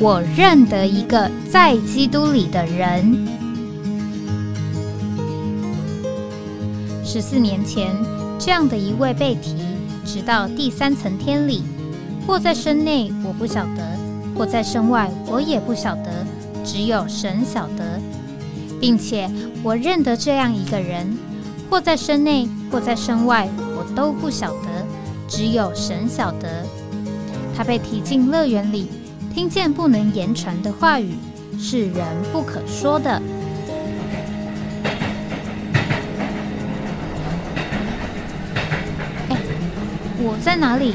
我认得一个在基督里的人。十四年前，这样的一位被提，直到第三层天里，或在身内，我不晓得；或在身外，我也不晓得。只有神晓得，并且我认得这样一个人，或在身内，或在身外，我都不晓得。只有神晓得，他被提进乐园里。听见不能言传的话语，是人不可说的。哎，我在哪里？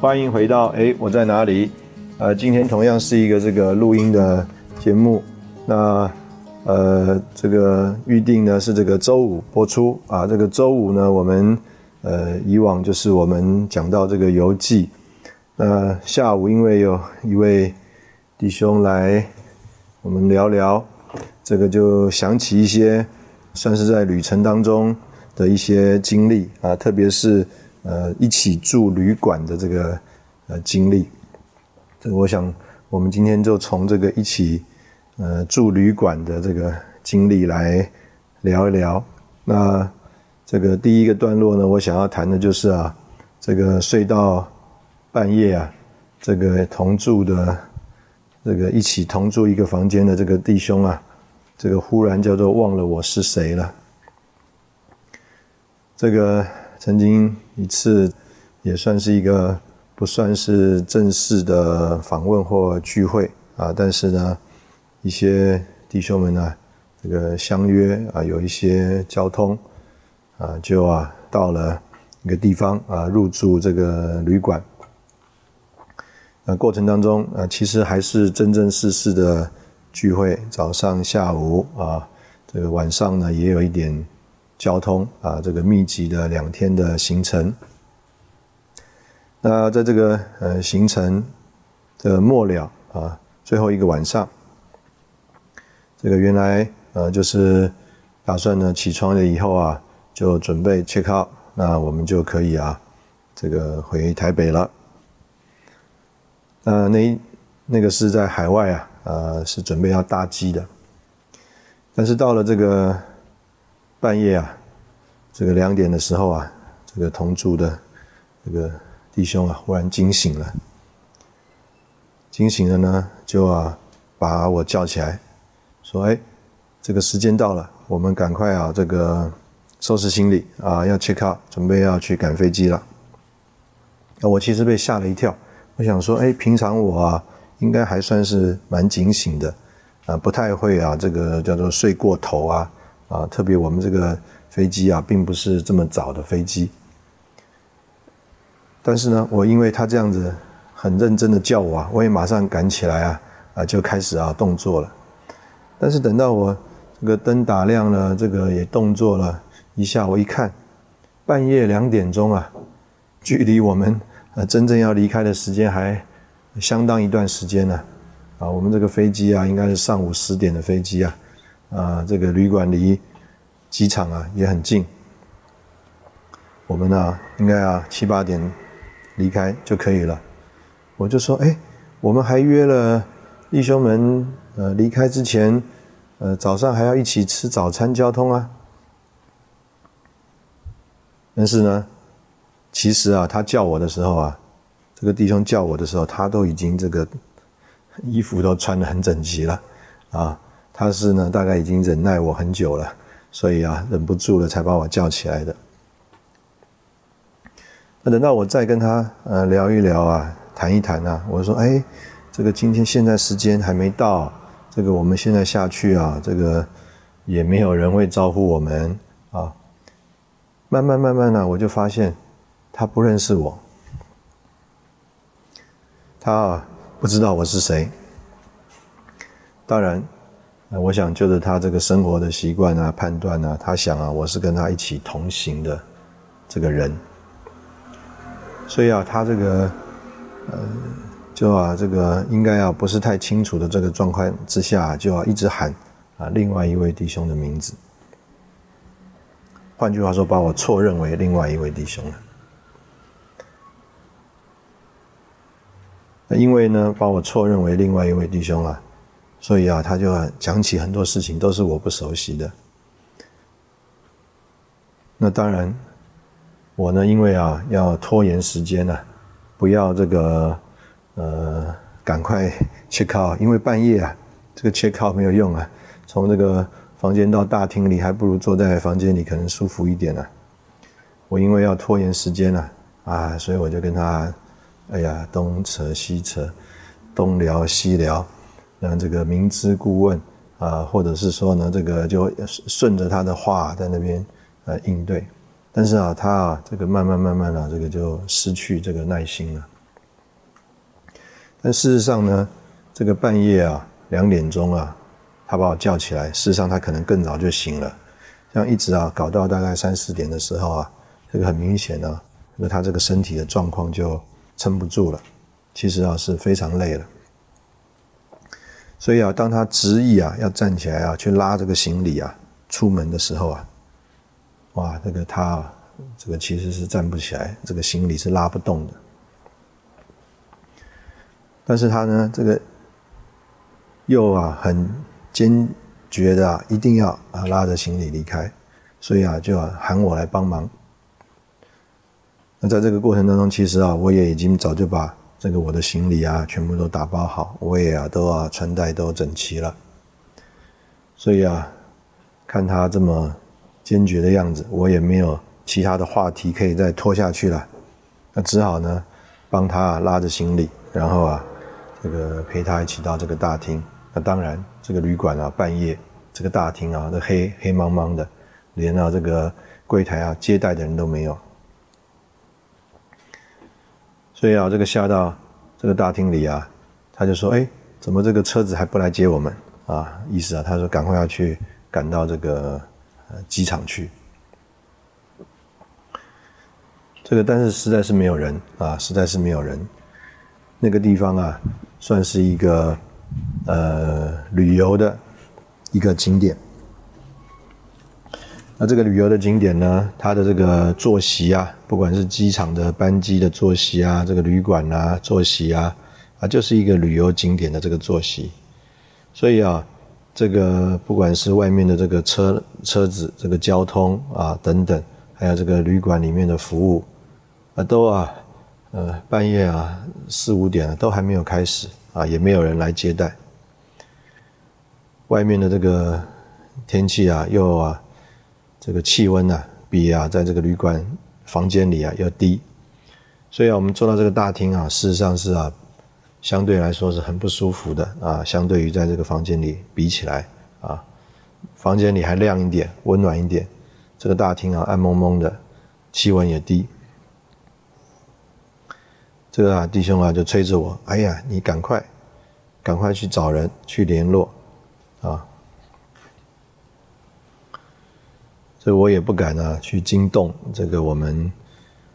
欢迎回到哎，我在哪里？呃，今天同样是一个这个录音的节目。那呃，这个预定呢是这个周五播出啊。这个周五呢，我们。呃，以往就是我们讲到这个游记，那下午因为有一位弟兄来，我们聊聊，这个就想起一些算是在旅程当中的一些经历啊，特别是呃一起住旅馆的这个呃经历。这我想我们今天就从这个一起呃住旅馆的这个经历来聊一聊。那。这个第一个段落呢，我想要谈的就是啊，这个睡到半夜啊，这个同住的这个一起同住一个房间的这个弟兄啊，这个忽然叫做忘了我是谁了。这个曾经一次也算是一个不算是正式的访问或聚会啊，但是呢，一些弟兄们呢，这个相约啊，有一些交通。啊，就啊，到了一个地方啊，入住这个旅馆。那过程当中啊，其实还是真真实实的聚会，早上、下午啊，这个晚上呢，也有一点交通啊，这个密集的两天的行程。那在这个呃行程的末了啊，最后一个晚上，这个原来呃就是打算呢起床了以后啊。就准备 check out，那我们就可以啊，这个回台北了。那那那个是在海外啊，呃，是准备要搭机的。但是到了这个半夜啊，这个两点的时候啊，这个同住的这个弟兄啊，忽然惊醒了。惊醒了呢，就啊把我叫起来，说：“哎，这个时间到了，我们赶快啊，这个。”收拾行李啊，要 check out，准备要去赶飞机了。那我其实被吓了一跳，我想说，哎，平常我啊，应该还算是蛮警醒的，啊，不太会啊，这个叫做睡过头啊，啊，特别我们这个飞机啊，并不是这么早的飞机。但是呢，我因为他这样子很认真的叫我啊，我也马上赶起来啊，啊，就开始啊动作了。但是等到我这个灯打亮了，这个也动作了。一下我一看，半夜两点钟啊，距离我们呃真正要离开的时间还相当一段时间呢。啊，我们这个飞机啊，应该是上午十点的飞机啊，啊，这个旅馆离机场啊也很近。我们呢，应该啊七八点离开就可以了。我就说，哎，我们还约了弟兄们，呃，离开之前，呃，早上还要一起吃早餐，交通啊。但是呢，其实啊，他叫我的时候啊，这个弟兄叫我的时候，他都已经这个衣服都穿得很整齐了，啊，他是呢，大概已经忍耐我很久了，所以啊，忍不住了才把我叫起来的。那等到我再跟他呃聊一聊啊，谈一谈啊，我说哎，这个今天现在时间还没到，这个我们现在下去啊，这个也没有人会招呼我们。慢慢慢慢呢，我就发现他不认识我，他啊不知道我是谁。当然，我想就是他这个生活的习惯啊、判断啊，他想啊，我是跟他一起同行的这个人。所以啊，他这个，呃，就啊，这个应该啊不是太清楚的这个状况之下，就要一直喊啊另外一位弟兄的名字。换句话说，把我错认为另外一位弟兄了。那因为呢，把我错认为另外一位弟兄啊，所以啊，他就讲起很多事情都是我不熟悉的。那当然。我呢，因为啊要拖延时间呢，不要这个呃赶快切靠，因为半夜啊这个切靠没有用啊，从这个房间到大厅里，还不如坐在房间里可能舒服一点呢。我因为要拖延时间呢，啊，所以我就跟他，哎呀东扯西扯，东聊西聊，让这个明知故问啊，或者是说呢这个就顺着他的话在那边呃应对。但是啊，他啊，这个慢慢慢慢啊，这个就失去这个耐心了。但事实上呢，这个半夜啊，两点钟啊，他把我叫起来。事实上，他可能更早就醒了。这样一直啊，搞到大概三四点的时候啊，这个很明显呢，那他这个身体的状况就撑不住了。其实啊，是非常累了。所以啊，当他执意啊要站起来啊去拉这个行李啊出门的时候啊。哇，这个他啊这个其实是站不起来，这个行李是拉不动的。但是他呢，这个又啊很坚决的啊，一定要啊拉着行李离开，所以啊就要喊我来帮忙。那在这个过程当中，其实啊我也已经早就把这个我的行李啊全部都打包好，我也啊都啊穿戴都整齐了。所以啊，看他这么。坚决的样子，我也没有其他的话题可以再拖下去了，那只好呢，帮他拉着行李，然后啊，这个陪他一起到这个大厅。那当然，这个旅馆啊，半夜这个大厅啊，这黑黑茫茫的，连啊这个柜台啊接待的人都没有。所以啊，这个下到这个大厅里啊，他就说：“哎，怎么这个车子还不来接我们啊？”意思啊，他说赶快要去赶到这个。呃，机场去，这个但是实在是没有人啊，实在是没有人。那个地方啊，算是一个呃旅游的一个景点。那这个旅游的景点呢，它的这个坐席啊，不管是机场的班机的坐席啊，这个旅馆啊坐席啊，啊，就是一个旅游景点的这个坐席，所以啊。这个不管是外面的这个车车子，这个交通啊等等，还有这个旅馆里面的服务，啊都啊，呃半夜啊四五点了都还没有开始啊，也没有人来接待。外面的这个天气啊又啊，这个气温呢比啊在这个旅馆房间里啊要低，所以啊我们坐到这个大厅啊，事实上是啊。相对来说是很不舒服的啊，相对于在这个房间里比起来啊，房间里还亮一点，温暖一点。这个大厅啊，暗蒙蒙的，气温也低。这个啊，弟兄啊，就催着我，哎呀，你赶快，赶快去找人去联络啊。所以我也不敢啊，去惊动这个我们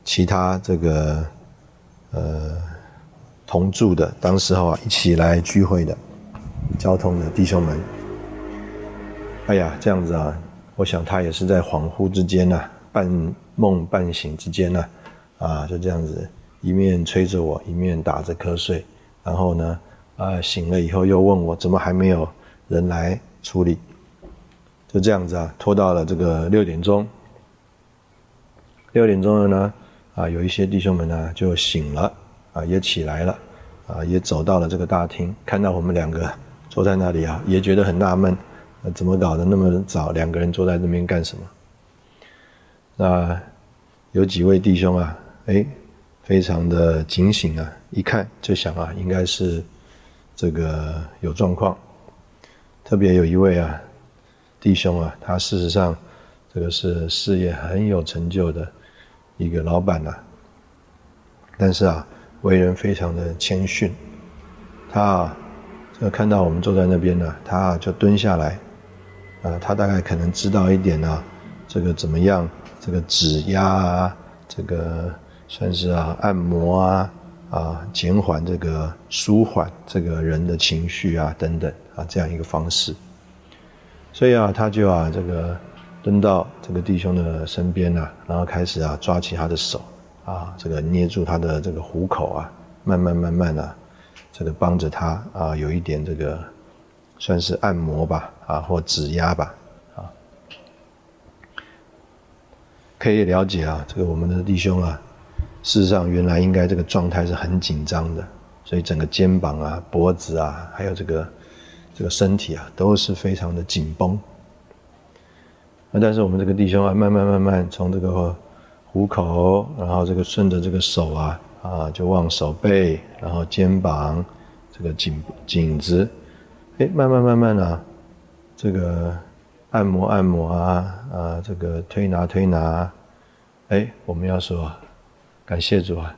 其他这个呃。同住的，当时候啊，一起来聚会的，交通的弟兄们，哎呀，这样子啊，我想他也是在恍惚之间呐，半梦半醒之间呐，啊，就这样子，一面催着我，一面打着瞌睡，然后呢，啊，醒了以后又问我，怎么还没有人来处理？就这样子啊，拖到了这个六点钟，六点钟了呢，啊，有一些弟兄们呢就醒了。啊，也起来了，啊，也走到了这个大厅，看到我们两个坐在那里啊，也觉得很纳闷，怎么搞的那么早？两个人坐在那边干什么？那有几位弟兄啊，哎，非常的警醒啊，一看就想啊，应该是这个有状况。特别有一位啊弟兄啊，他事实上这个是事业很有成就的一个老板呐，但是啊，为人非常的谦逊。他啊，这看到我们坐在那边呢，他啊就蹲下来，啊，他大概可能知道一点呢，这个怎么样，这个指压啊，这个算是啊按摩啊，啊减缓这个舒缓这个人的情绪啊等等啊这样一个方式，所以啊，他就啊这个蹲到这个弟兄的身边呐，然后开始啊抓起他的手啊，这个捏住他的这个虎口啊，慢慢慢慢的。这个帮着他啊，有一点这个算是按摩吧，啊或指压吧，啊，可以了解啊，这个我们的弟兄啊，事实上原来应该这个状态是很紧张的，所以整个肩膀啊、脖子啊，还有这个这个身体啊，都是非常的紧绷。那但是我们这个弟兄啊，慢慢慢慢从这个虎口，然后这个顺着这个手啊。啊，就往手背，然后肩膀，这个颈颈子，哎，慢慢慢慢啊，这个按摩按摩啊，啊，这个推拿推拿，哎，我们要说，感谢主啊，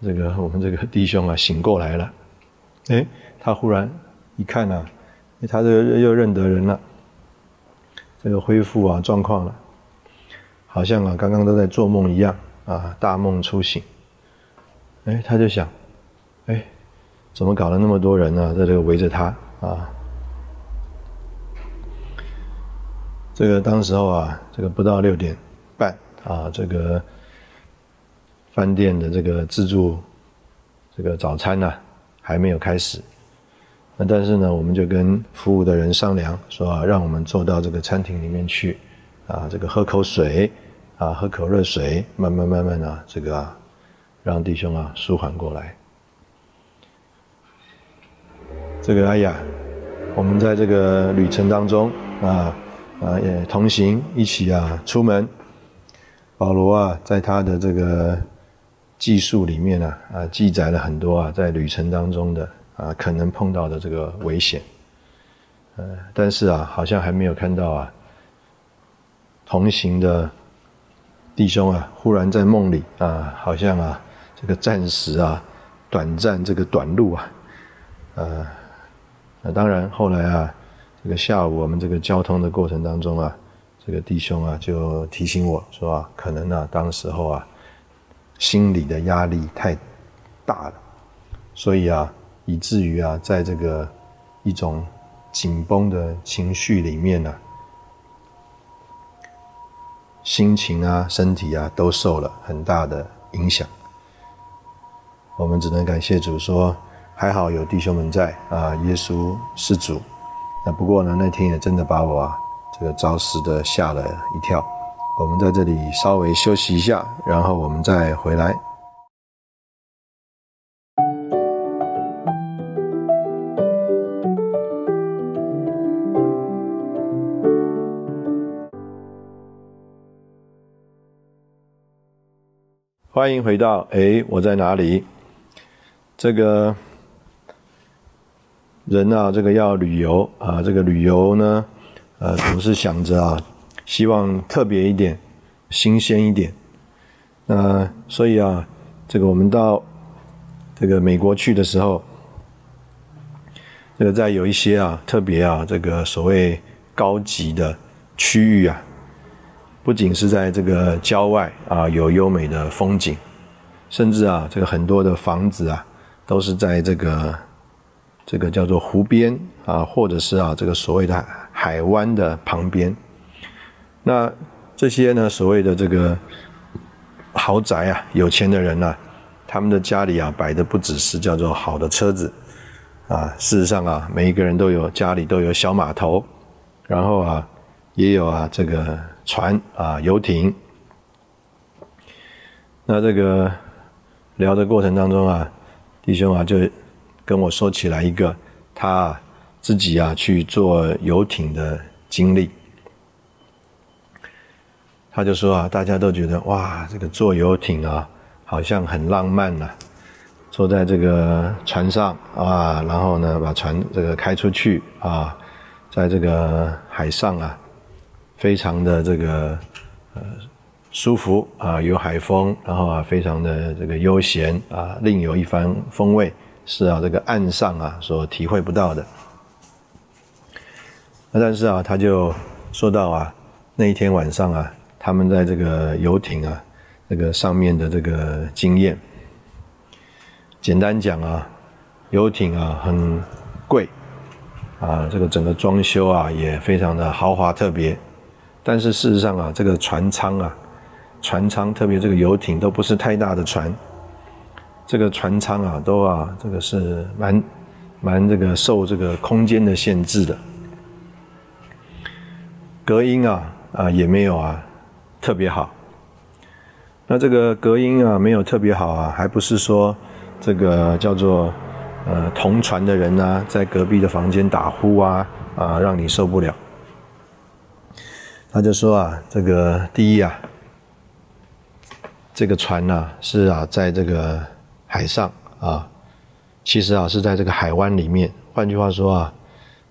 这个我们这个弟兄啊醒过来了，哎，他忽然一看呢，他这个又认得人了，这个恢复啊状况了，好像啊刚刚都在做梦一样啊，大梦初醒。哎，他就想，哎，怎么搞了那么多人呢？在这个围着他啊，这个当时候啊，这个不到六点半啊，这个饭店的这个自助这个早餐呢还没有开始。那但是呢，我们就跟服务的人商量说，啊，让我们坐到这个餐厅里面去啊，这个喝口水啊，喝口热水，慢慢慢慢呢这个。让弟兄啊舒缓过来。这个哎呀，我们在这个旅程当中啊啊也同行一起啊出门。保罗啊在他的这个记述里面呢啊记载了很多啊在旅程当中的啊可能碰到的这个危险。呃，但是啊好像还没有看到啊同行的弟兄啊忽然在梦里啊好像啊。这个暂时啊，短暂这个短路啊，呃，那当然后来啊，这个下午我们这个交通的过程当中啊，这个弟兄啊就提醒我说啊，可能啊当时候啊，心理的压力太大了，所以啊，以至于啊，在这个一种紧绷的情绪里面呢，心情啊、身体啊都受了很大的影响。我们只能感谢主，说还好有弟兄们在啊，耶稣是主。那不过呢，那天也真的把我啊，这个着实的吓了一跳。我们在这里稍微休息一下，然后我们再回来。欢迎回到哎，我在哪里？这个人啊，这个要旅游啊，这个旅游呢，呃，总是想着啊，希望特别一点，新鲜一点。那所以啊，这个我们到这个美国去的时候，这个在有一些啊，特别啊，这个所谓高级的区域啊，不仅是在这个郊外啊，有优美的风景，甚至啊，这个很多的房子啊。都是在这个这个叫做湖边啊，或者是啊这个所谓的海湾的旁边。那这些呢，所谓的这个豪宅啊，有钱的人呢，他们的家里啊摆的不只是叫做好的车子啊，事实上啊，每一个人都有家里都有小码头，然后啊也有啊这个船啊游艇。那这个聊的过程当中啊。弟兄啊，就跟我说起来一个他自己啊去坐游艇的经历。他就说啊，大家都觉得哇，这个坐游艇啊，好像很浪漫呐。坐在这个船上啊，然后呢，把船这个开出去啊，在这个海上啊，非常的这个呃舒服啊，有海风，然后啊，非常的这个悠闲啊，另有一番风味，是啊，这个岸上啊所体会不到的。那但是啊，他就说到啊，那一天晚上啊，他们在这个游艇啊，那个上面的这个经验。简单讲啊，游艇啊很贵，啊这个整个装修啊也非常的豪华特别，但是事实上啊这个船舱啊，船舱特别这个游艇都不是太大的船，这个船舱啊都啊这个是蛮蛮这个受这个空间的限制的，隔音啊啊也没有啊特别好，那这个隔音啊没有特别好啊，还不是说。这个叫做呃同船的人呢，在隔壁的房间打呼啊啊，让你受不了。他就说啊，这个第一啊，这个船呢是啊，在这个海上啊，其实啊是在这个海湾里面。换句话说啊，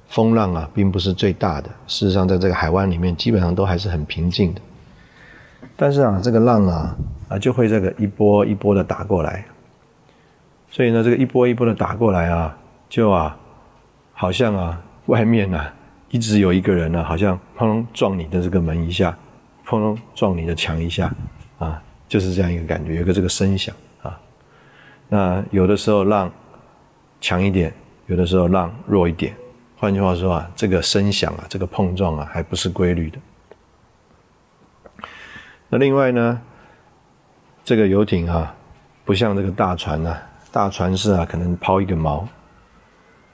风浪啊并不是最大的。事实上，在这个海湾里面，基本上都还是很平静的。但是啊，这个浪啊啊就会这个一波一波的打过来。所以呢，这个一波一波的打过来啊，就啊，好像啊，外面呢一直有一个人呢，好像砰撞你的这个门一下，砰撞你的墙一下，啊，就是这样一个感觉，有个这个声响啊。那有的时候浪强一点，有的时候浪弱一点。换句话说啊，这个声响啊，这个碰撞啊，还不是规律的。那另外呢，这个游艇啊，不像这个大船啊。大船是啊，可能抛一个锚。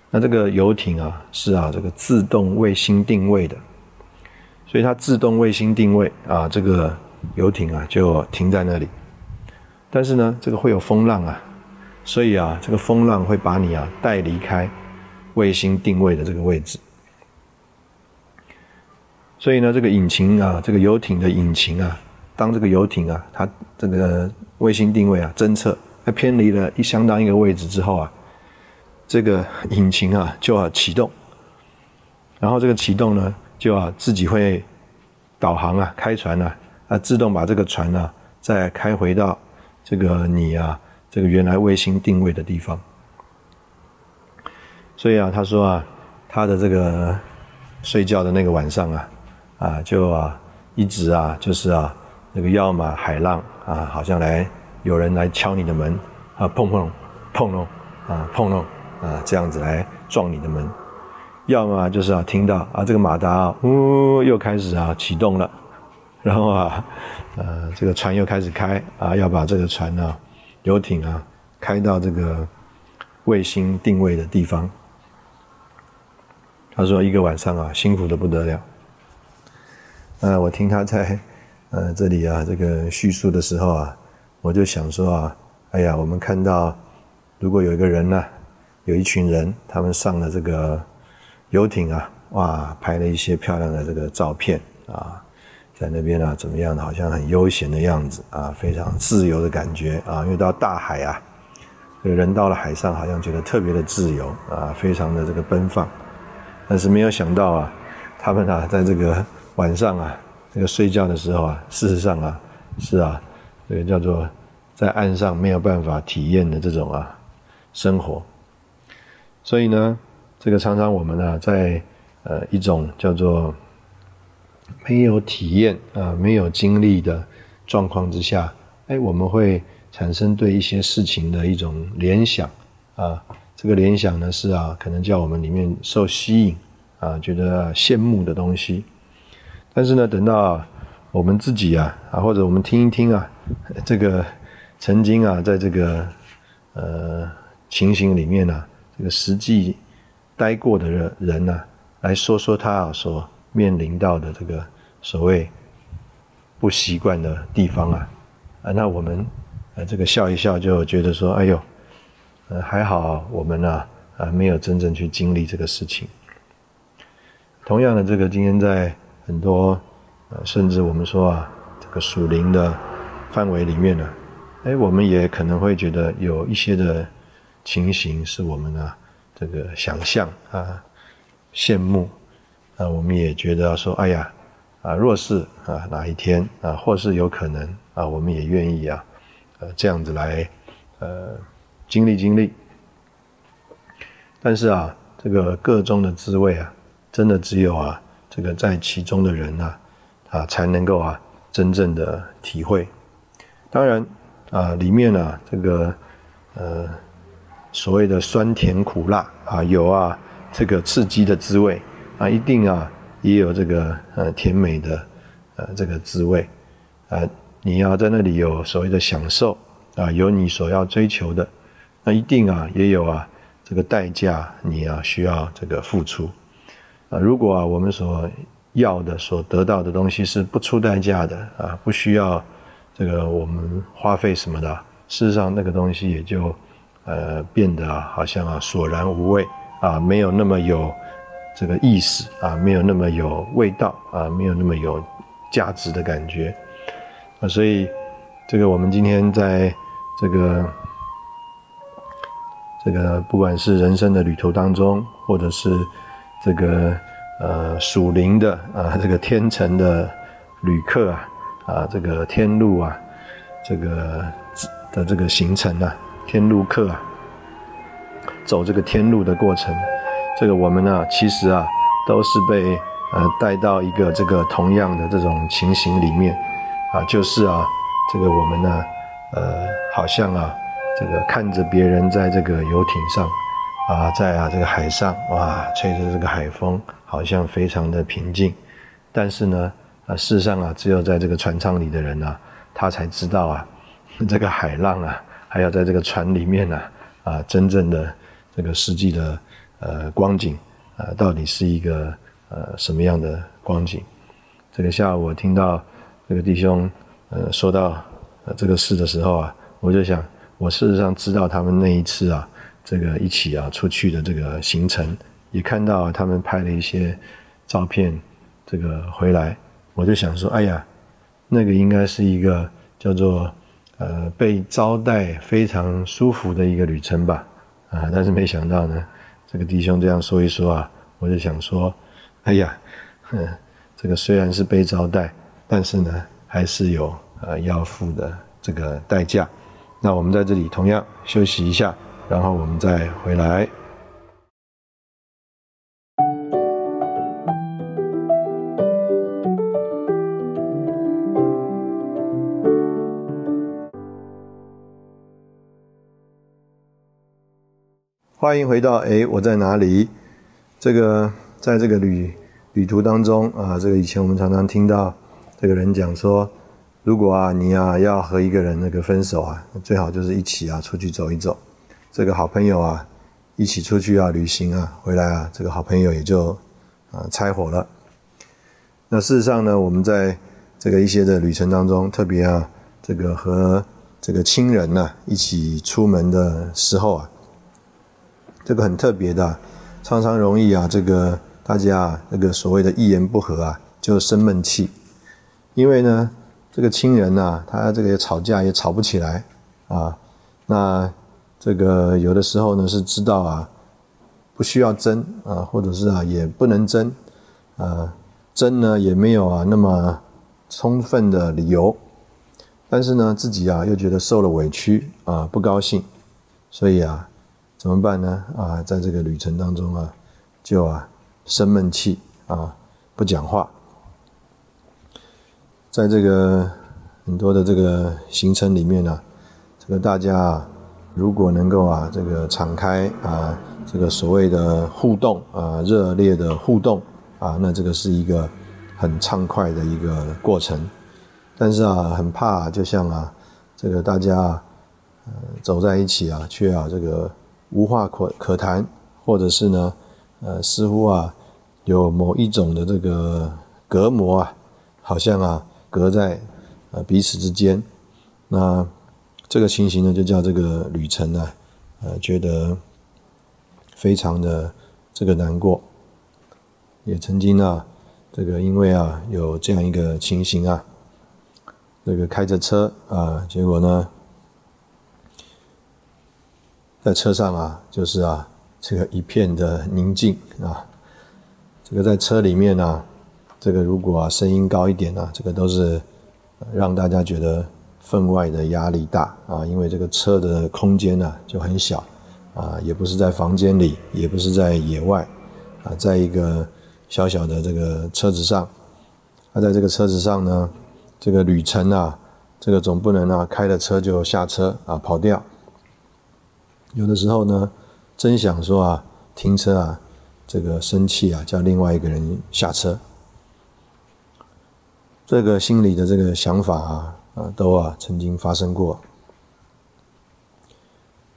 那这个游艇啊，是啊，这个自动卫星定位的，所以它自动卫星定位啊，这个游艇啊就停在那里。但是呢，这个会有风浪啊，所以啊，这个风浪会把你啊带离开卫星定位的这个位置。所以呢，这个引擎啊，这个游艇的引擎啊，当这个游艇啊，它这个卫星定位啊侦测。它偏离了一相当一个位置之后啊，这个引擎啊就要启动，然后这个启动呢就要自己会导航啊，开船啊，啊自动把这个船呢再开回到这个你啊这个原来卫星定位的地方。所以啊，他说啊，他的这个睡觉的那个晚上啊，啊就啊一直啊就是啊那个要么海浪啊好像来。有人来敲你的门，啊，碰碰碰弄，啊，碰弄，啊，这样子来撞你的门。要么就是啊，听到啊，这个马达啊，呜，又开始啊启动了，然后啊，呃，这个船又开始开啊，要把这个船呢，游艇啊，开到这个卫星定位的地方。他说一个晚上啊，辛苦的不得了。呃，我听他在呃这里啊，这个叙述的时候啊。我就想说啊，哎呀，我们看到，如果有一个人呢，有一群人，他们上了这个游艇啊，哇，拍了一些漂亮的这个照片啊，在那边啊，怎么样，好像很悠闲的样子啊，非常自由的感觉啊，因为到大海啊，这个人到了海上，好像觉得特别的自由啊，非常的这个奔放，但是没有想到啊，他们啊，在这个晚上啊，这个睡觉的时候啊，事实上啊，是啊。这个叫做在岸上没有办法体验的这种啊生活，所以呢，这个常常我们啊在呃一种叫做没有体验啊没有经历的状况之下，哎，我们会产生对一些事情的一种联想啊，这个联想呢是啊可能叫我们里面受吸引啊觉得羡慕的东西，但是呢等到我们自己啊啊或者我们听一听啊。这个曾经啊，在这个呃情形里面呢，这个实际待过的人人呢，来说说他啊所面临到的这个所谓不习惯的地方啊，啊，那我们呃这个笑一笑，就觉得说，哎呦，呃还好我们呢啊没有真正去经历这个事情。同样的，这个今天在很多呃，甚至我们说啊，这个属灵的范围里面呢，哎，我们也可能会觉得有一些的情形是我们啊这个想象啊羡慕啊，我们也觉得说，哎呀啊，若是啊哪一天啊，或是有可能啊，我们也愿意啊，呃，这样子来呃经历经历。但是啊，这个个中的滋味啊，真的只有啊，这个在其中的人呢，啊，才能够啊，真正的体会。当然啊，里面呢，这个呃，所谓的酸甜苦辣啊，有啊，这个刺激的滋味啊，一定啊，也有这个呃甜美的呃这个滋味啊。你要在那里有所谓的享受啊，有你所要追求的，那一定啊，也有啊。这个代价，你啊需要这个付出啊。如果啊我们所要的、所得到的东西是不出代价的啊，不需要这个我们花费什么的，事实上那个东西也就呃变得好像啊索然无味啊，没有那么有这个意思啊，没有那么有味道啊，没有那么有价值的感觉啊。所以这个我们今天在这个。这个不管是人生的旅途当中，或者是这个呃属灵的啊，这个天成的旅客啊，啊这个天路啊，这个的这个行程啊，天路客啊，走这个天路的过程，这个我们呢，其实啊，都是被呃带到一个这个同样的这种情形里面啊，就是啊，这个我们呢，呃，好像啊。这个看着别人在这个游艇上，啊，在啊这个海上，哇，吹着这个海风，好像非常的平静。但是呢，啊，事实上啊，只有在这个船舱里的人啊，他才知道啊，这个海浪啊，还要在这个船里面呢，啊，真正的这个实际的呃光景，啊，到底是一个呃什么样的光景？这个下午我听到这个弟兄呃说到呃这个事的时候啊，我就想。我事实上知道他们那一次啊，这个一起啊出去的这个行程，也看到他们拍了一些照片，这个回来，我就想说，哎呀，那个应该是一个叫做呃被招待非常舒服的一个旅程吧，啊，但是没想到呢，这个弟兄这样说一说啊，我就想说，哎呀，哼，这个虽然是被招待，但是呢，还是有呃要付的这个代价。那我们在这里同样休息一下，然后我们再回来。欢迎回到哎，我在哪里？这个在这个旅旅途当中啊，这个以前我们常常听到这个人讲说。如果啊，你啊要和一个人那个分手啊，最好就是一起啊出去走一走。这个好朋友啊，一起出去啊旅行啊，回来啊，这个好朋友也就啊拆伙了。那事实上呢，我们在这个一些的旅程当中，特别啊，这个和这个亲人呐一起出门的时候啊，这个很特别的，常常容易啊，这个大家啊，那个所谓的一言不合啊，就生闷气，因为呢。这个亲人呐，他这个也吵架也吵不起来啊。那这个有的时候呢是知道啊，不需要争啊，或者是啊也不能争啊，争呢也没有啊那么充分的理由。但是呢自己啊又觉得受了委屈啊，不高兴，所以啊怎么办呢？啊，在这个旅程当中啊，就啊生闷气啊，不讲话。在这个很多的这个行程里面呢，这个大家啊，如果能够啊，这个敞开啊，这个所谓的互动啊，热烈的互动啊，那这个是一个很畅快的一个过程。但是啊，很怕就像啊，这个大家呃走在一起啊，却啊这个无话可可谈，或者是呢，呃，似乎啊有某一种的这个隔膜啊，好像啊。隔在呃彼此之间，那这个情形呢，就叫这个旅程呢，呃，觉得非常的这个难过。也曾经啊，这个因为啊有这样一个情形啊，这个开着车啊，结果呢，在车上啊，就是啊，这个一片的宁静啊，这个在车里面呢，这个如果啊声音高一点啊，这个都是让大家觉得分外的压力大啊，因为这个车的空间呢就很小。啊，也不是在房间里，也不是在野外，啊，在一个小小的这个车子上，那在这个车子上呢，这个旅程啊，这个总不能啊开了车就下车啊跑掉，有的时候呢，真想说啊停车啊，这个生气啊叫另外一个人下车，这个心里的这个想法啊啊都啊曾经发生过。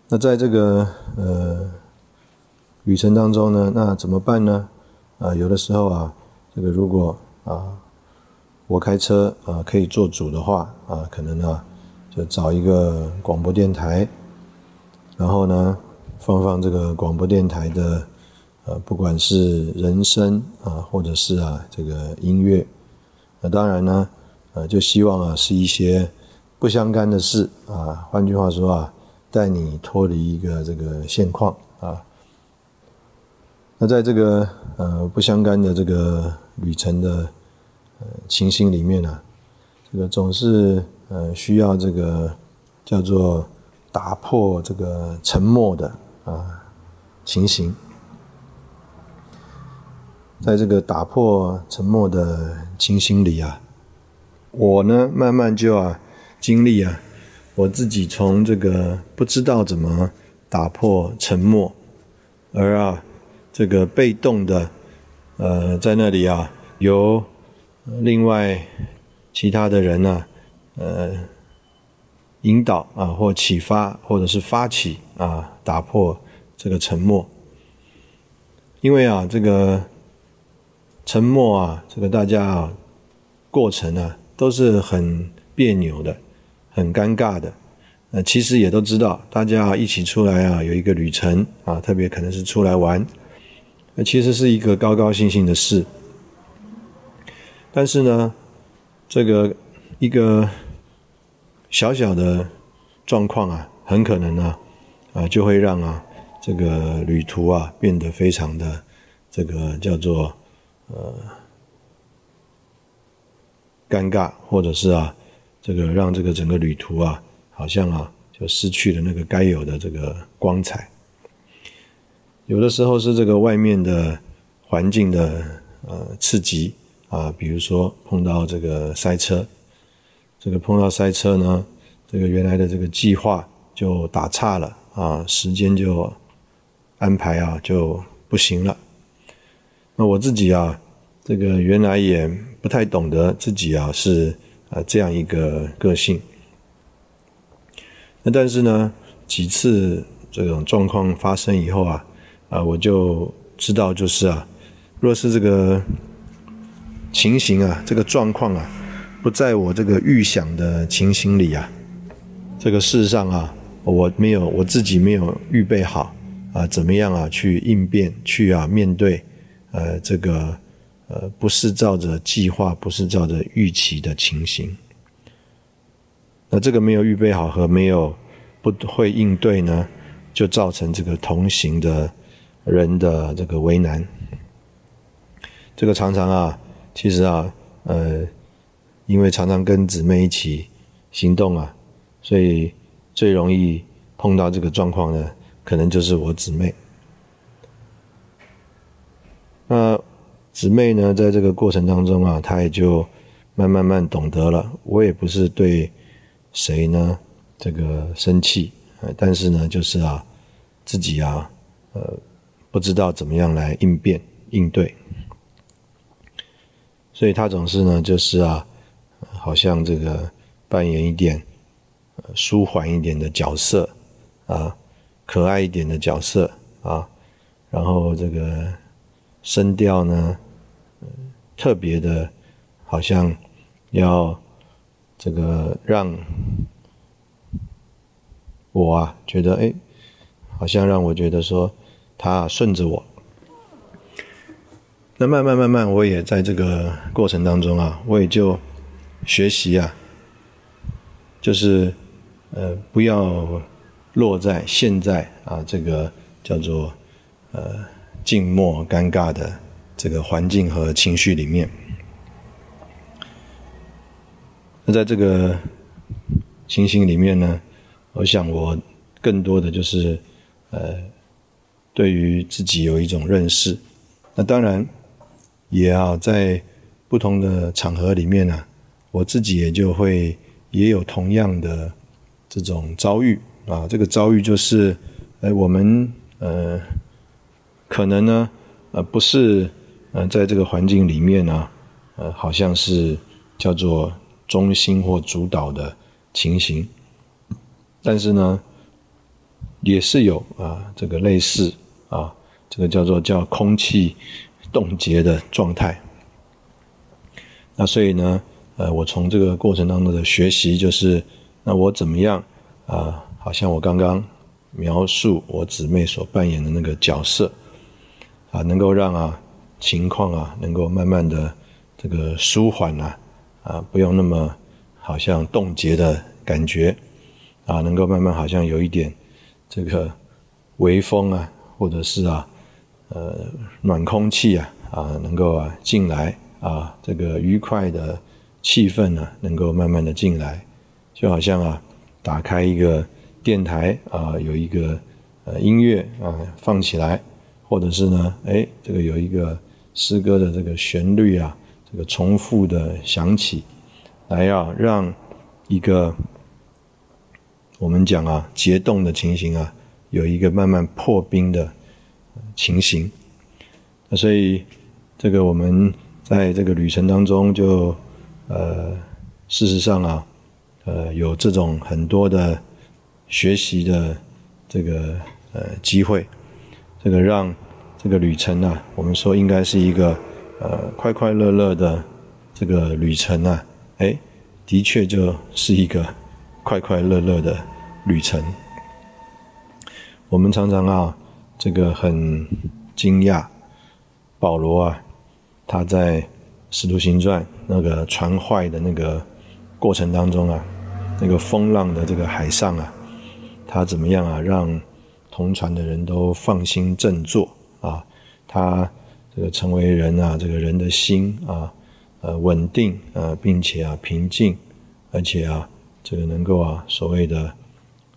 那在这个呃旅程当中呢，那怎么办呢？啊，有的时候啊，这个如果啊我开车啊可以做主的话啊，可能呢就找一个广播电台，然后呢放放这个广播电台的呃不管是人声啊，或者是啊这个音乐，那当然呢呃就希望啊是一些不相干的事啊，换句话说啊。带你脱离一个这个现况啊，那在这个呃不相干的这个旅程的呃情形里面呢，这个总是呃需要这个叫做打破这个沉默的啊情形，在这个打破沉默的情形里啊，我呢慢慢就啊经历啊。我自己从这个不知道怎么打破沉默，而啊，这个被动的，呃，在那里啊，由另外其他的人呢，呃，引导啊，或启发，或者是发起啊，打破这个沉默。因为啊，这个沉默啊，这个大家啊，过程啊，都是很别扭的。很尴尬的，呃，其实也都知道，大家一起出来啊，有一个旅程啊，特别可能是出来玩，那其实是一个高高兴兴的事。但是呢，这个一个小小的状况啊，很可能呢，啊，就会让啊这个旅途啊变得非常的这个叫做呃尴尬，或者是啊。这个让这个整个旅途啊，好像啊，就失去了那个该有的这个光彩。有的时候是这个外面的环境的呃刺激啊，比如说碰到这个塞车，这个碰到塞车呢，这个原来的这个计划就打岔了啊，时间就安排啊就不行了。那我自己啊，这个原来也不太懂得自己啊是。啊，这样一个个性。那但是呢，几次这种状况发生以后啊，啊，我就知道就是啊，若是这个情形啊，这个状况啊，不在我这个预想的情形里啊，这个事实上啊，我没有我自己没有预备好啊，怎么样啊去应变去啊面对呃这个。呃，不是照着计划，不是照着预期的情形。那这个没有预备好和没有不会应对呢，就造成这个同行的人的这个为难。这个常常啊，其实啊，呃，因为常常跟姊妹一起行动啊，所以最容易碰到这个状况呢，可能就是我姊妹。那。姊妹呢，在这个过程当中啊，她也就慢慢慢懂得了。我也不是对谁呢这个生气，但是呢，就是啊，自己啊，呃，不知道怎么样来应变应对，所以她总是呢，就是啊，好像这个扮演一点舒缓一点的角色啊，可爱一点的角色啊，然后这个声调呢。特别的，好像要这个让我啊觉得哎，好像让我觉得说他顺着我。那慢慢慢慢，我也在这个过程当中啊，我也就学习啊，就是呃，不要落在现在啊这个叫做呃静默尴尬的这个环境和情绪里面。那在这个情形里面呢，我想我更多的就是呃，对于自己有一种认识。那当然。也啊，在不同的场合里面呢，我自己也就会也有同样的这种遭遇啊。这个遭遇就是，哎，我们呃，可能呢，呃，不是呃，在这个环境里面呢，呃，好像是叫做中心或主导的情形，但是呢，也是有啊，这个类似啊，这个叫做叫空气。冻结的状态。那所以呢，呃，我从这个过程当中的学习，就是那我怎么样啊？好像我刚刚描述我姊妹所扮演的那个角色啊，能够让啊情况啊能够慢慢的这个舒缓啊啊，不用那么好像冻结的感觉啊，能够慢慢好像有一点这个微风啊，或者是啊。呃，暖空气啊，啊，能够啊进来啊，这个愉快的气氛呢，能够慢慢的进来，就好像啊，打开一个电台啊，有一个呃音乐啊放起来，或者是呢，哎，这个有一个诗歌的这个旋律啊，这个重复的响起，来要让一个我们讲啊结冻的情形啊，有一个慢慢破冰的。情形，那所以这个我们在这个旅程当中，就呃，事实上啊，呃，有这种很多的学习的这个呃机会，这个让这个旅程啊，我们说应该是一个呃快快乐乐的这个旅程啊，哎，的确就是一个快快乐乐的旅程。我们常常啊。这个很惊讶，保罗啊，他在《使徒行传》那个船坏的那个过程当中啊，那个风浪的这个海上啊，他怎么样啊，让同船的人都放心振作啊，他这个成为人啊，这个人的心啊，呃，稳定啊，并且啊，平静，而且啊，这个能够啊，所谓的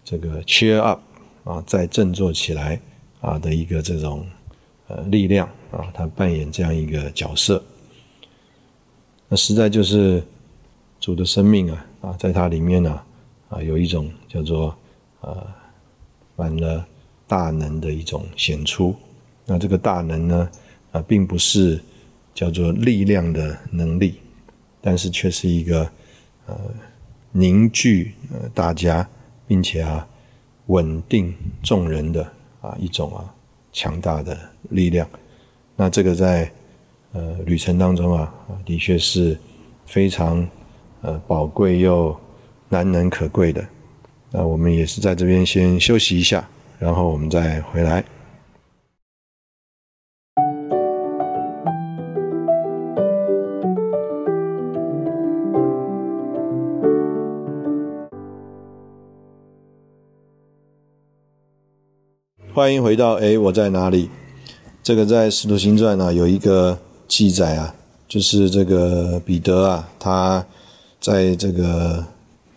这个 cheer up 啊，再振作起来。啊的一个这种呃力量啊，他扮演这样一个角色，那实在就是主的生命啊啊，在他里面呢啊有一种叫做呃满了大能的一种显出。那这个大能呢啊，并不是叫做力量的能力，但是却是一个呃凝聚呃大家，并且啊稳定众人的。啊，一种啊强大的力量，那这个在呃旅程当中啊，的确是非常呃宝贵又难能可贵的。那我们也是在这边先休息一下，然后我们再回来。欢迎回到哎，我在哪里？这个在《使徒行传》呢有一个记载啊，就是这个彼得啊，他在这个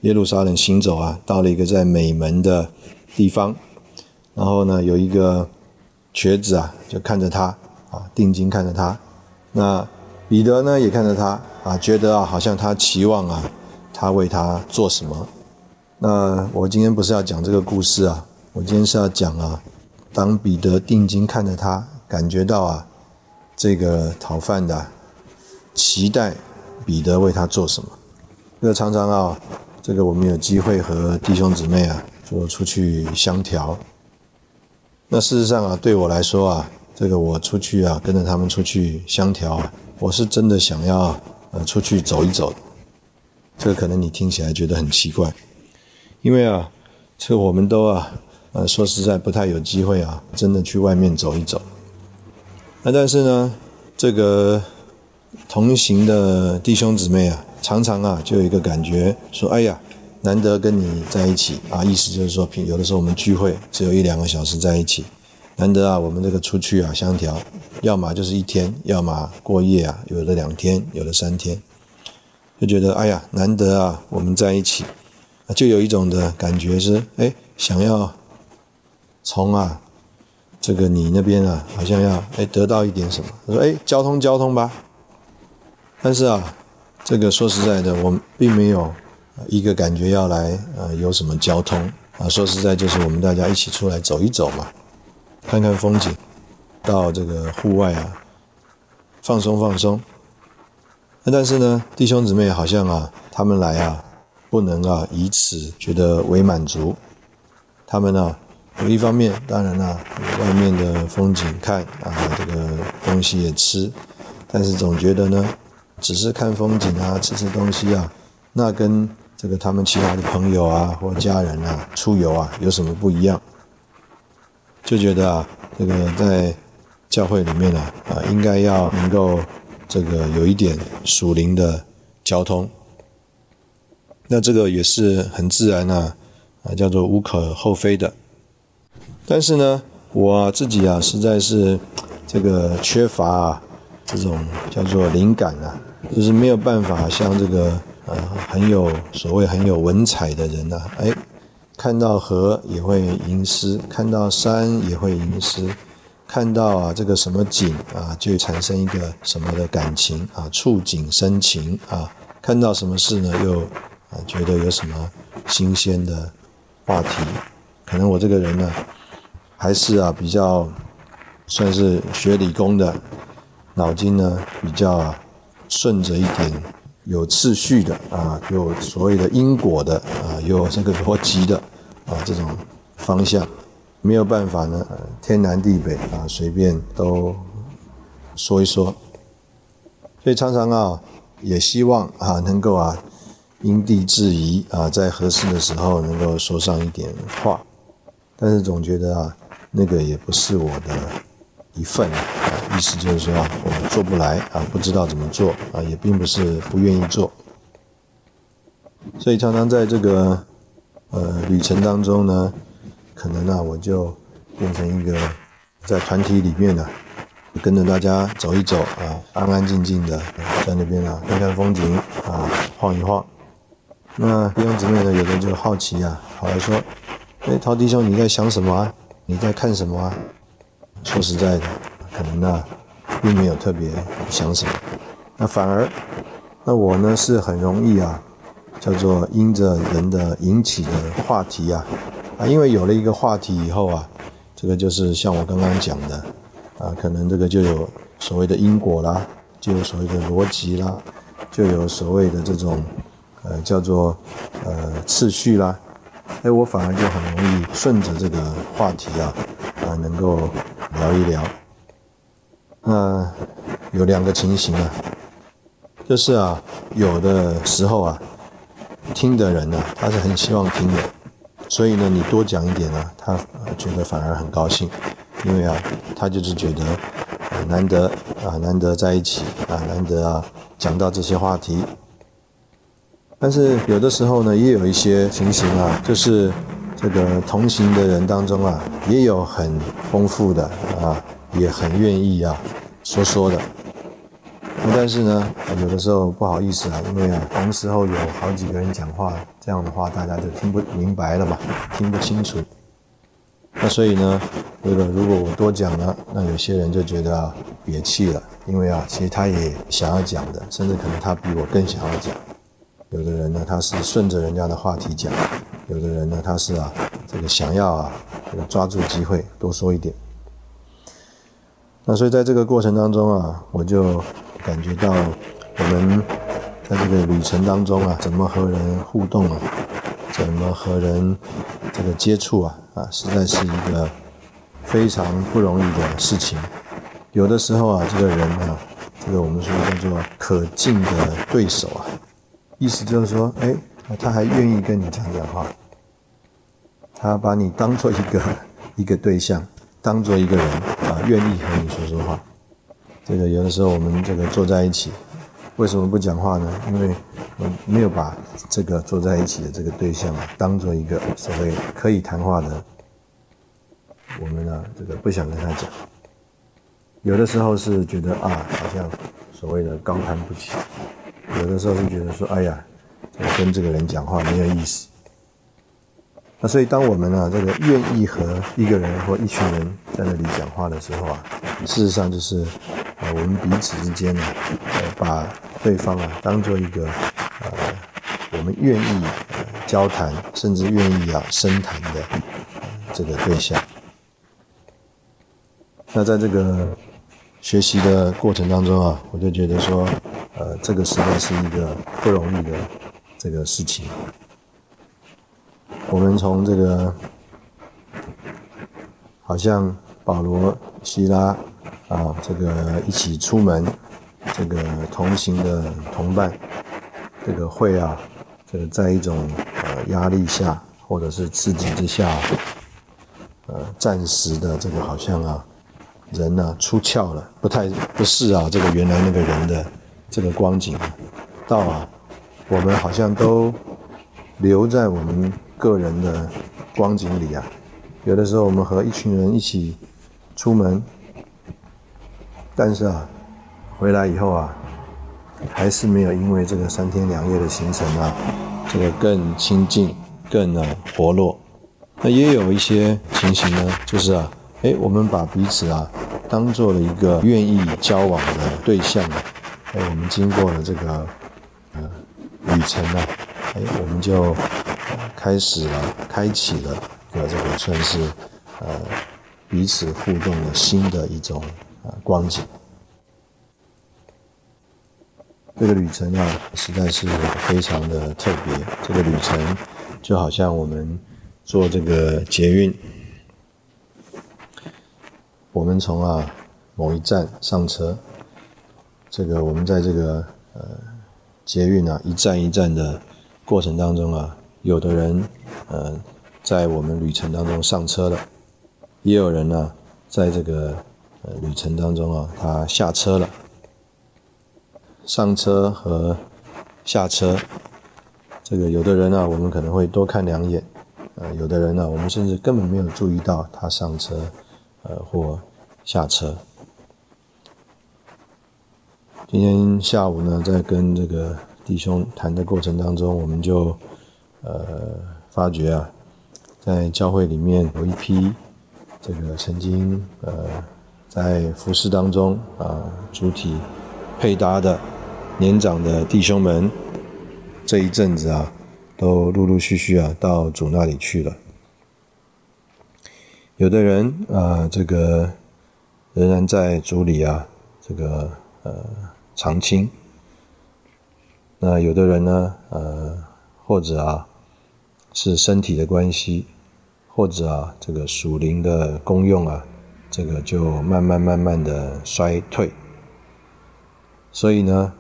耶路撒冷行走啊，到了一个在美门的地方，然后呢有一个瘸子啊，就看着他啊，定睛看着他。那彼得呢也看着他啊，觉得啊好像他期望啊，他为他做什么？那我今天不是要讲这个故事啊，我今天是要讲啊。当彼得定睛看着他，感觉到啊，这个讨饭的期待彼得为他做什么？这个常常啊，这个我们有机会和弟兄姊妹啊，说出去相调。那事实上啊，对我来说啊，这个我出去啊，跟着他们出去相调啊，我是真的想要呃出去走一走。这个可能你听起来觉得很奇怪，因为啊，这我们都啊。呃，说实在不太有机会啊，真的去外面走一走。那但是呢，这个同行的弟兄姊妹啊，常常啊就有一个感觉，说：“哎呀，难得跟你在一起啊！”意思就是说，平有的时候我们聚会只有一两个小时在一起，难得啊，我们这个出去啊相调，要么就是一天，要么过夜啊，有的两天，有的三天，就觉得哎呀，难得啊，我们在一起，就有一种的感觉是，哎，想要从啊。这个你那边啊，好像要哎得到一点什么？他说哎，交通交通吧。但是啊，这个说实在的，我们并没有一个感觉要来呃有什么交通啊。说实在，就是我们大家一起出来走一走嘛，看看风景，到这个户外啊放松放松。那但是呢，弟兄姊妹好像啊，他们来啊，不能啊以此觉得为满足，他们呢。有一方面，当然啦，外面的风景看啊，这个东西也吃，但是总觉得呢，只是看风景啊，吃吃东西啊，那跟这个他们其他的朋友啊或家人啊出游啊有什么不一样？就觉得啊，这个在教会里面呢啊，应该要能够这个有一点属灵的交通，那这个也是很自然啊，啊，叫做无可厚非的。但是呢，我自己啊，实在是这个缺乏啊，这种叫做灵感啊，就是没有办法像这个呃很有所谓很有文采的人呐，哎，看到河也会吟诗，看到山也会吟诗，看到啊这个什么景啊，就产生一个什么的感情啊，触景生情啊，看到什么事呢，又啊觉得有什么新鲜的话题，可能我这个人呢。还是啊，比较算是学理工的，脑筋呢比较顺着一点，有次序的啊，有所谓的因果的啊，有这个逻辑的啊，这种方向没有办法呢，天南地北啊，随便都说一说。所以常常啊，也希望啊，能够啊，因地制宜啊，在合适的时候能够说上一点话，但是总觉得啊。那个也不是我的一份啊，意思就是说我做不来啊，不知道怎么做啊，也并不是不愿意做，所以常常在这个呃旅程当中呢，可能呢我就变成一个在团体里面呢，跟着大家走一走啊，安安静静的在那边啊看看风景啊，晃一晃。那弟兄姊妹呢，有的就好奇啊，跑来说：“哎，陶弟兄你在想什么啊？”你在看什么啊？说实在的，可能呢，并没有特别想什么。那反而，那我呢是很容易啊，叫做因着人的引起的话题啊，啊，因为有了一个话题以后啊，这个就是像我刚刚讲的啊，可能这个就有所谓的因果啦，就有所谓的逻辑啦，就有所谓的这种呃叫做呃次序啦。哎，我反而就很容易顺着这个话题啊，啊，能够聊一聊。那有两个情形啊，就是啊，有的时候啊，听的人呢，他是很希望听的，所以呢，你多讲一点呢，他觉得反而很高兴，因为啊，他就是觉得难得啊，难得在一起啊，难得啊，讲到这些话题。但是有的时候呢，也有一些情形啊，就是这个同行的人当中啊，也有很丰富的啊，也很愿意啊说说的。但是呢，有的时候不好意思啊，因为啊，同时候有好几个人讲话，这样的话大家就听不明白了嘛，听不清楚。那所以呢，这个如果我多讲了，那有些人就觉得啊憋气了，因为啊，其实他也想要讲的，甚至可能他比我更想要讲。有的人呢，他是顺着人家的话题讲；有的人呢，他是啊，这个想要啊，这个抓住机会多说一点。那所以在这个过程当中啊，我就感觉到我们在这个旅程当中啊，怎么和人互动啊，怎么和人这个接触啊，啊，实在是一个非常不容易的事情。有的时候啊，这个人啊，这个我们说叫做可敬的对手啊。意思就是说，哎，他还愿意跟你讲讲话，他把你当做一个一个对象，当做一个人啊，愿意和你说说话。这个有的时候我们这个坐在一起，为什么不讲话呢？因为我没有把这个坐在一起的这个对象，当做一个所谓可以谈话的，我们呢这个不想跟他讲。有的时候是觉得啊，好像所谓的高攀不起；有的时候就觉得说，哎呀，我跟这个人讲话没有意思。那所以，当我们呢这个愿意和一个人或一群人在那里讲话的时候啊，事实上就是呃我们彼此之间呢，呃把对方啊当做一个呃我们愿意交谈，甚至愿意啊深谈的这个对象。那在这个学习的过程当中啊，我就觉得说，呃，这个实在是一个不容易的这个事情。我们从这个，好像保罗、希拉啊，这个一起出门，这个同行的同伴，这个会啊，这个在一种呃压力下或者是刺激之下，呃，暂时的这个好像啊，人呢出窍了，不太不是啊，这个原来那个人的这个光景，到啊，我们好像都留在我们。个人的光景里啊，有的时候我们和一群人一起出门，但是啊，回来以后啊，还是没有因为这个三天两夜的行程啊，这个更亲近、更呢活络。那也有一些情形呢，就是啊，哎，我们把彼此啊当做了一个愿意交往的对象，哎，我们经过了这个呃旅程啊，哎，我们就。开始了，开启了的这个算是呃彼此互动的新的一种呃光景。这个旅程啊，实在是非常的特别。这个旅程就好像我们坐这个捷运，我们从啊某一站上车，这个我们在这个呃捷运啊一站一站的过程当中啊。有的人，呃，在我们旅程当中上车了，也有人呢，在这个呃旅程当中啊，他下车了。上车和下车，这个有的人呢，我们可能会多看两眼，呃，有的人呢，我们甚至根本没有注意到他上车，呃，或下车。今天下午呢，在跟这个弟兄谈的过程当中，我们就。呃，发觉啊，在教会里面有一批这个曾经呃在服饰当中啊主体配搭的年长的弟兄们，这一阵子啊都陆陆续续啊到主那里去了。有的人啊，这个仍然在主里啊，这个呃常青。那有的人呢，呃或者啊。是身体的关系，或者啊，这个属灵的功用啊，这个就慢慢慢慢的衰退。所以呢，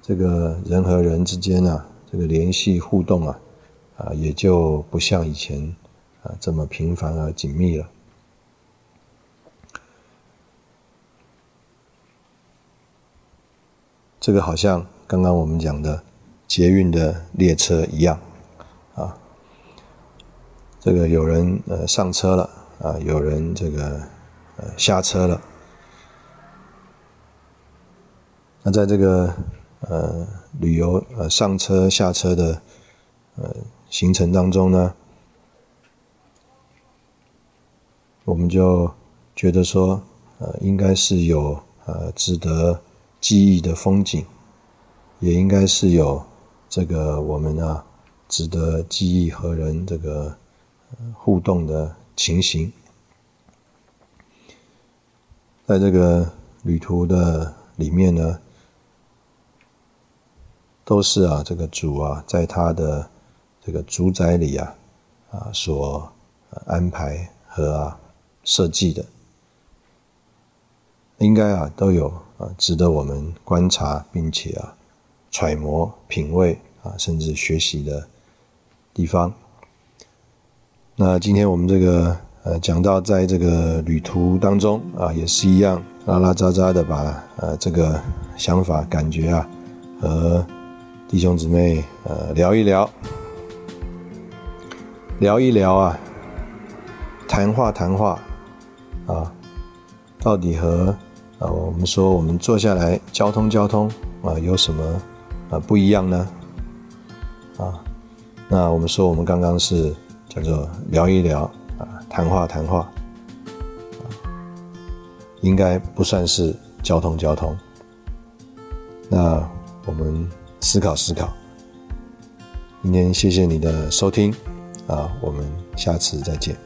这个人和人之间啊，这个联系互动啊，啊，也就不像以前啊这么频繁而紧密了。这个好像刚刚我们讲的捷运的列车一样。啊这个有人呃上车了啊，有人这个呃下车了。那在这个呃旅游呃上车下车的呃行程当中呢，我们就觉得说呃应该是有呃值得记忆的风景，也应该是有这个我们啊值得记忆和人这个。互动的情形，在这个旅途的里面呢，都是啊，这个主啊，在他的这个主宰里啊，啊所安排和啊设计的，应该啊都有啊值得我们观察并且啊揣摩品味啊甚至学习的地方。那今天我们这个呃讲到，在这个旅途当中啊，也是一样拉拉杂杂的把呃这个想法感觉啊和弟兄姊妹呃聊一聊，聊一聊啊，谈话谈话啊，到底和啊我们说我们坐下来交通交通啊有什么啊不一样呢？啊，那我们说我们刚刚是叫做聊一聊啊，谈话谈话。应该不算是交通交通。那我们思考思考。今天谢谢你的收听，啊，我们下次再见。